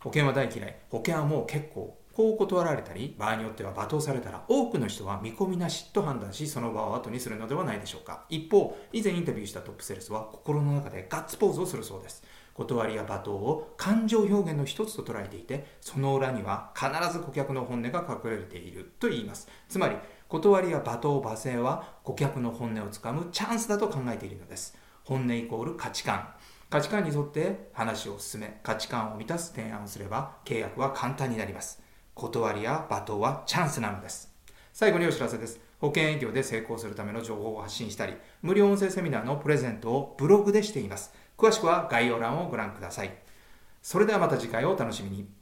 保険は大嫌い。保険はもう結構こう断られたり場合によっては罵倒されたら多くの人は見込みなしと判断しその場を後にするのではないでしょうか。一方以前インタビューしたトップセールスは心の中でガッツポーズをするそうです。断りや罵倒を感情表現の一つと捉えていてその裏には必ず顧客の本音が隠れていると言います。つまり断りや罵倒罵声は顧客の本音をつかむチャンスだと考えているのです。本音イコール価値観。価値観に沿って話を進め価値観を満たす提案をすれば契約は簡単になります。断りや罵倒はチャンスなのです。最後にお知らせです。保険営業で成功するための情報を発信したり無料音声セミナーのプレゼントをブログでしています。詳しくは概要欄をご覧ください。それではまた次回をお楽しみに。